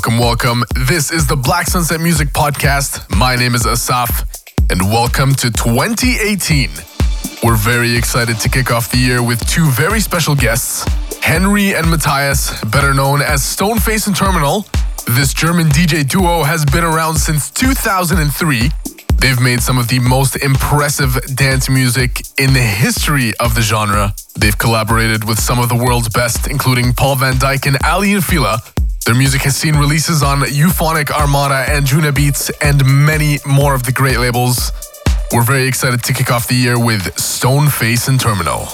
Welcome, welcome. This is the Black Sunset Music Podcast. My name is Asaf, and welcome to 2018. We're very excited to kick off the year with two very special guests Henry and Matthias, better known as Stoneface and Terminal. This German DJ duo has been around since 2003. They've made some of the most impressive dance music in the history of the genre. They've collaborated with some of the world's best, including Paul van Dyk and Aly and Fila. Their music has seen releases on Euphonic Armada and Juna Beats and many more of the great labels. We're very excited to kick off the year with Stoneface and Terminal.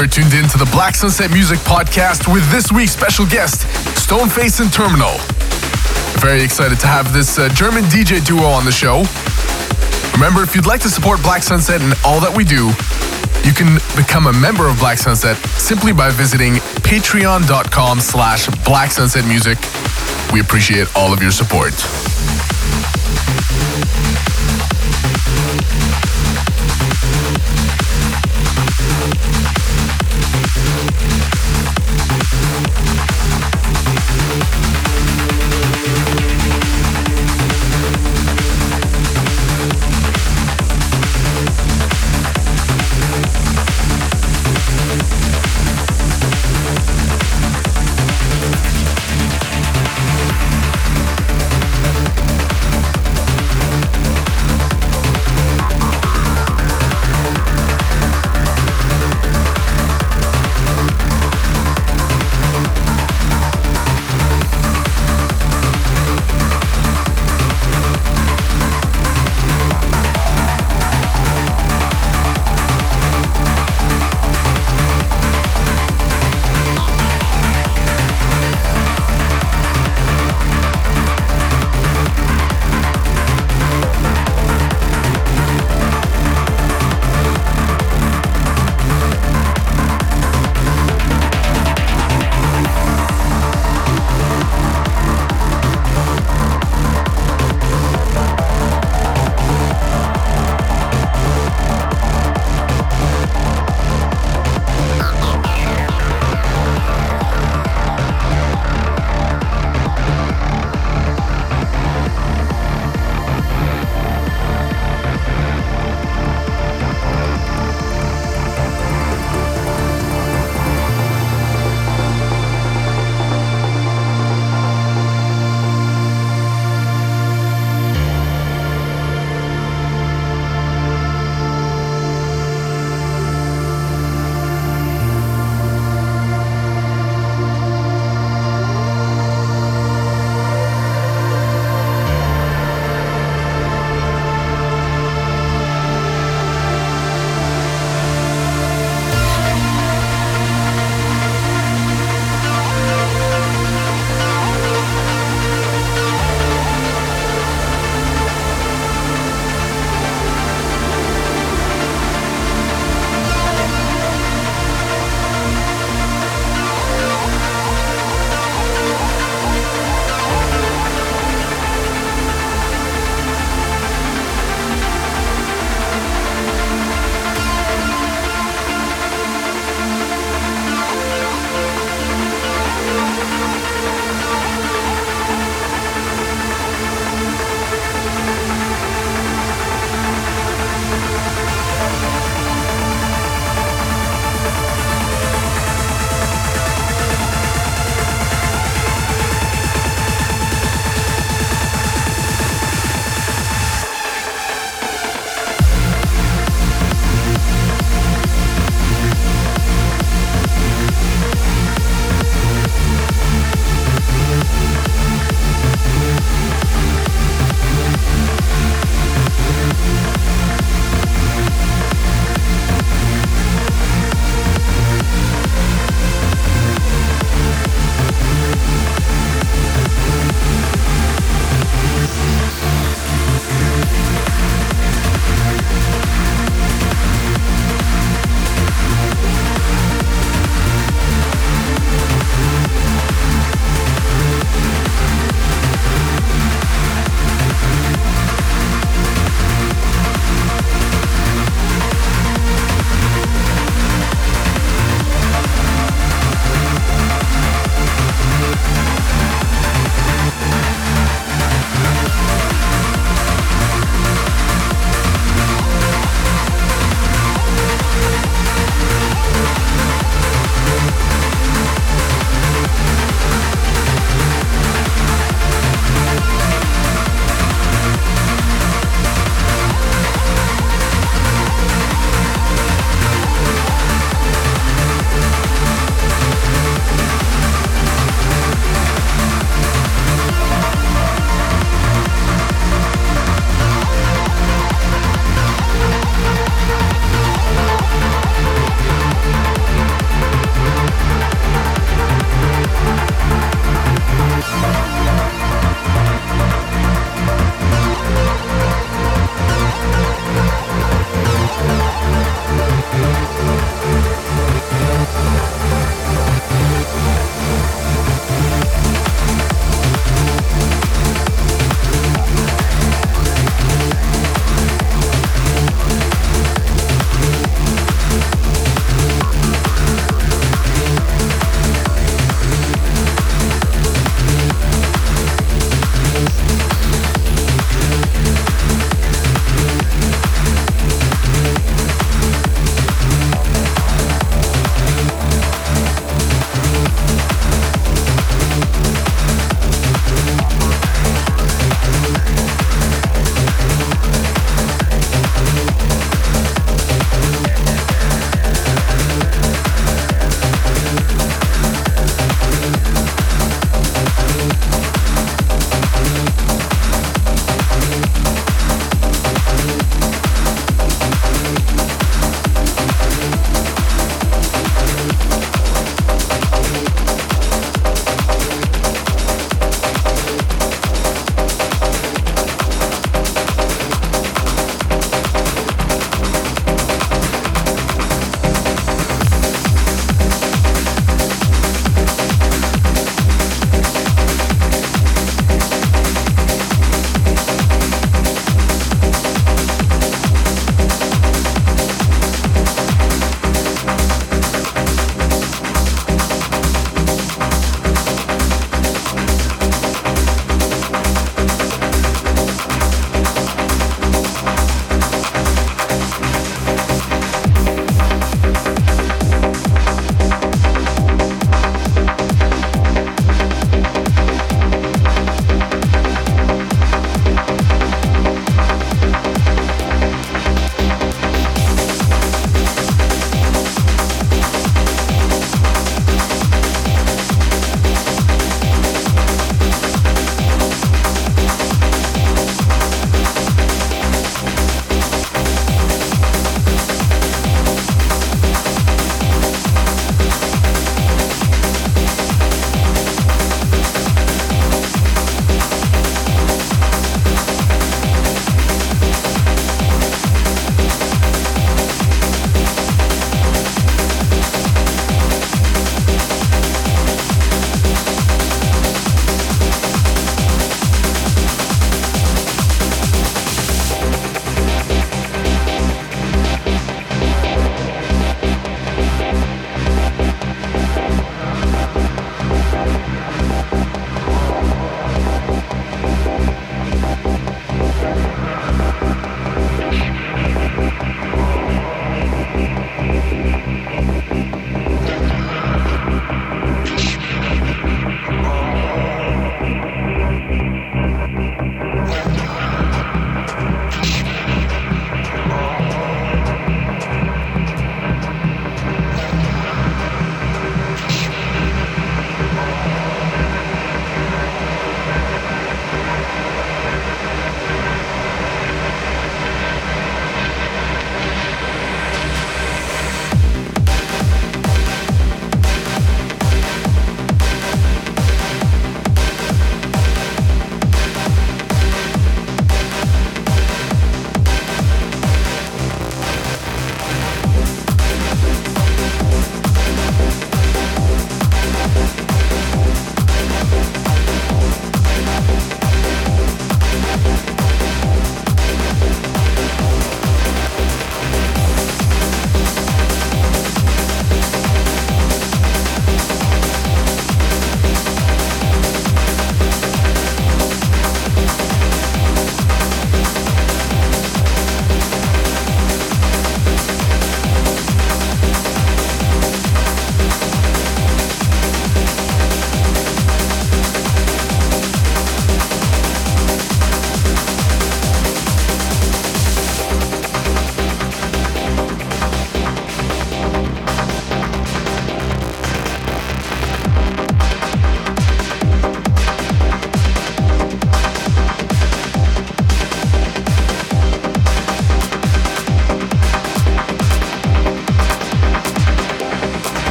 You're tuned in to the Black Sunset Music Podcast with this week's special guest, Stoneface and Terminal. Very excited to have this uh, German DJ duo on the show. Remember, if you'd like to support Black Sunset and all that we do, you can become a member of Black Sunset simply by visiting patreon.com slash Black Sunset Music. We appreciate all of your support.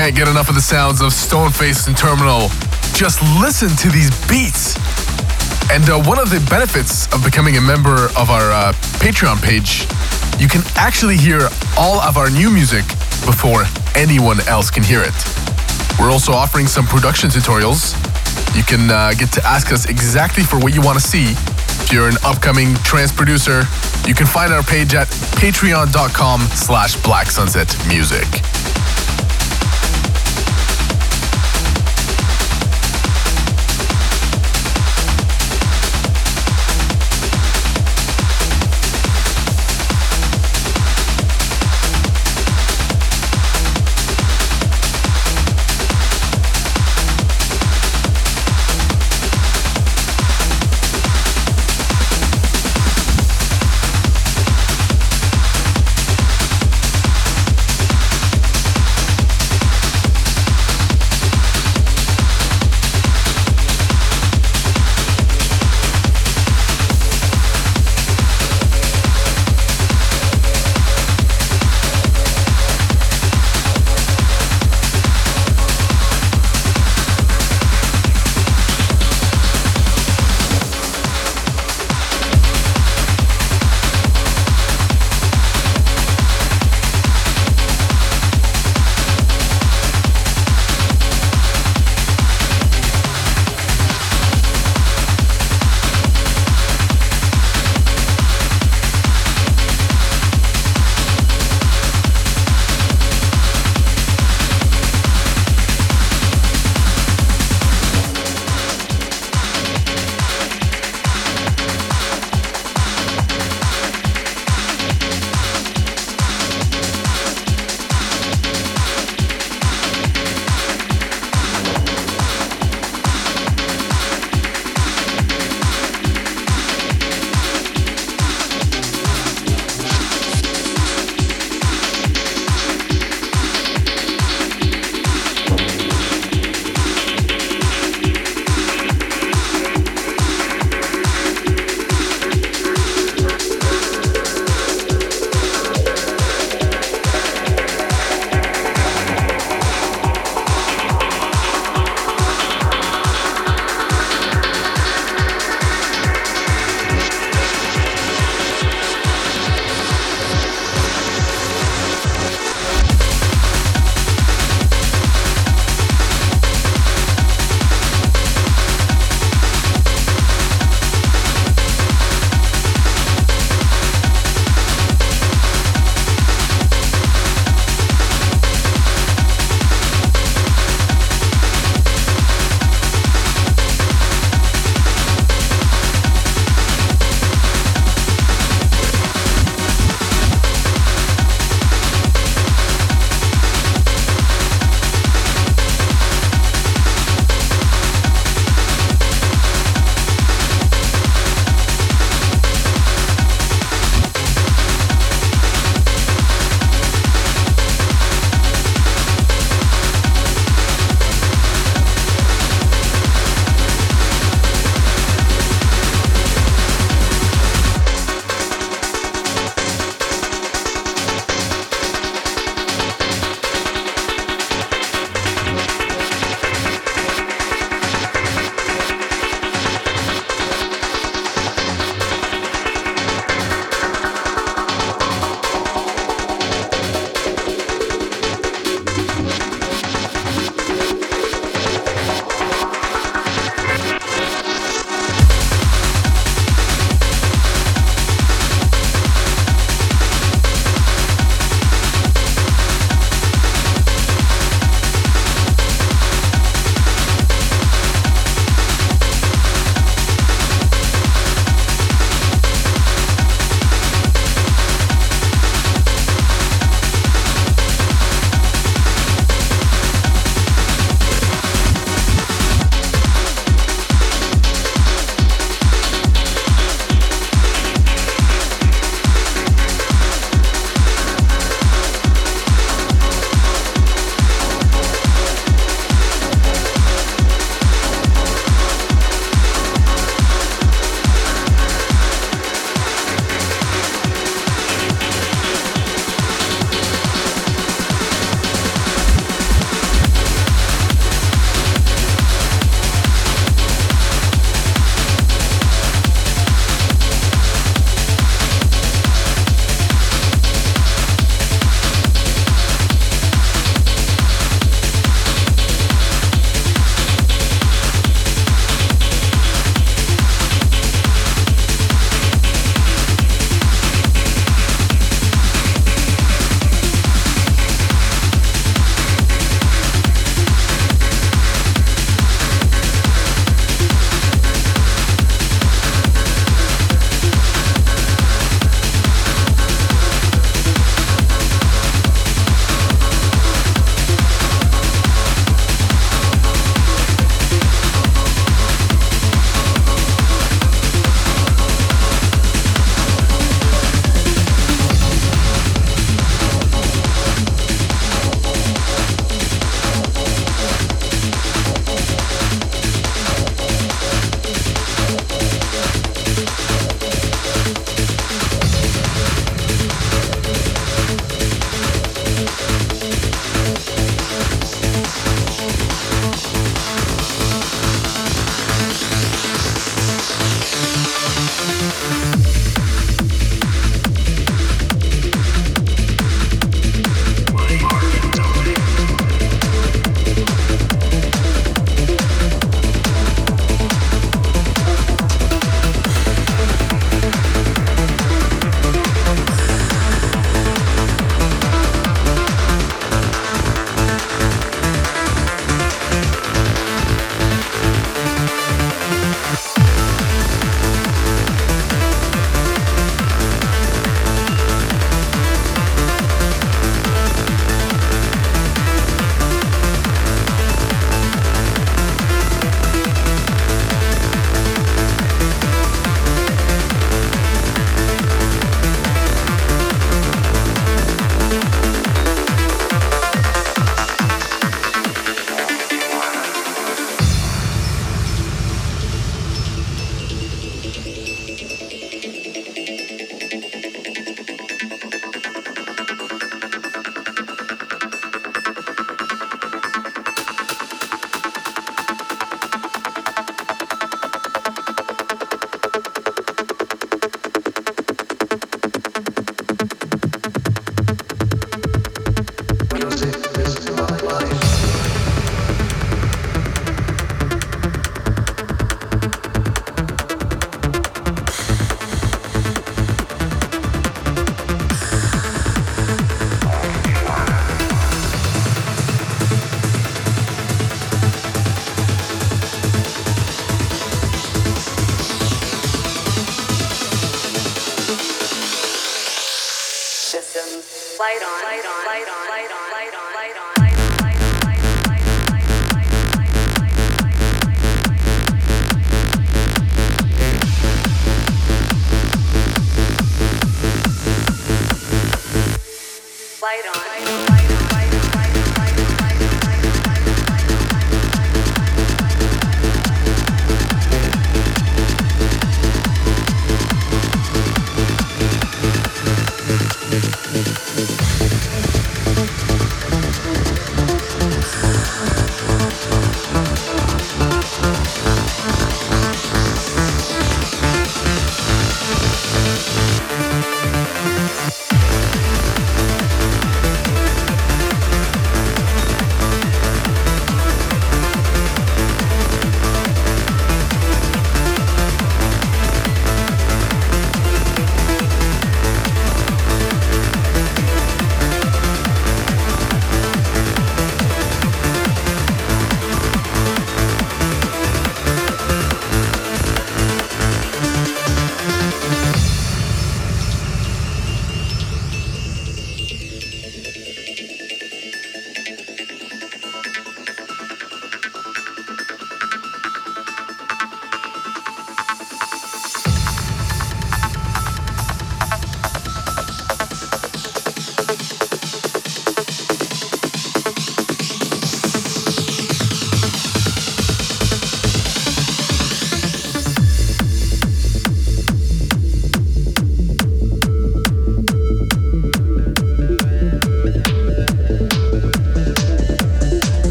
Can't get enough of the sounds of Stoneface and Terminal. Just listen to these beats. And uh, one of the benefits of becoming a member of our uh, Patreon page, you can actually hear all of our new music before anyone else can hear it. We're also offering some production tutorials. You can uh, get to ask us exactly for what you want to see. If you're an upcoming trance producer, you can find our page at patreon.com slash black sunset music.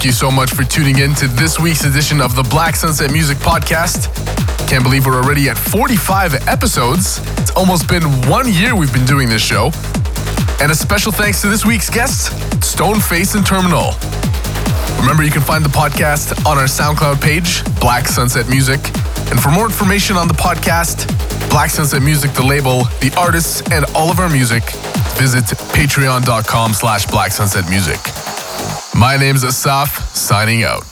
Thank you so much for tuning in to this week's edition of the Black Sunset Music Podcast. Can't believe we're already at 45 episodes. It's almost been one year we've been doing this show. And a special thanks to this week's guests, Stoneface and Terminal. Remember, you can find the podcast on our SoundCloud page, Black Sunset Music. And for more information on the podcast, Black Sunset Music, the label, the artists, and all of our music, visit patreon.com slash Black Sunset Music. My name's Asaf, signing out.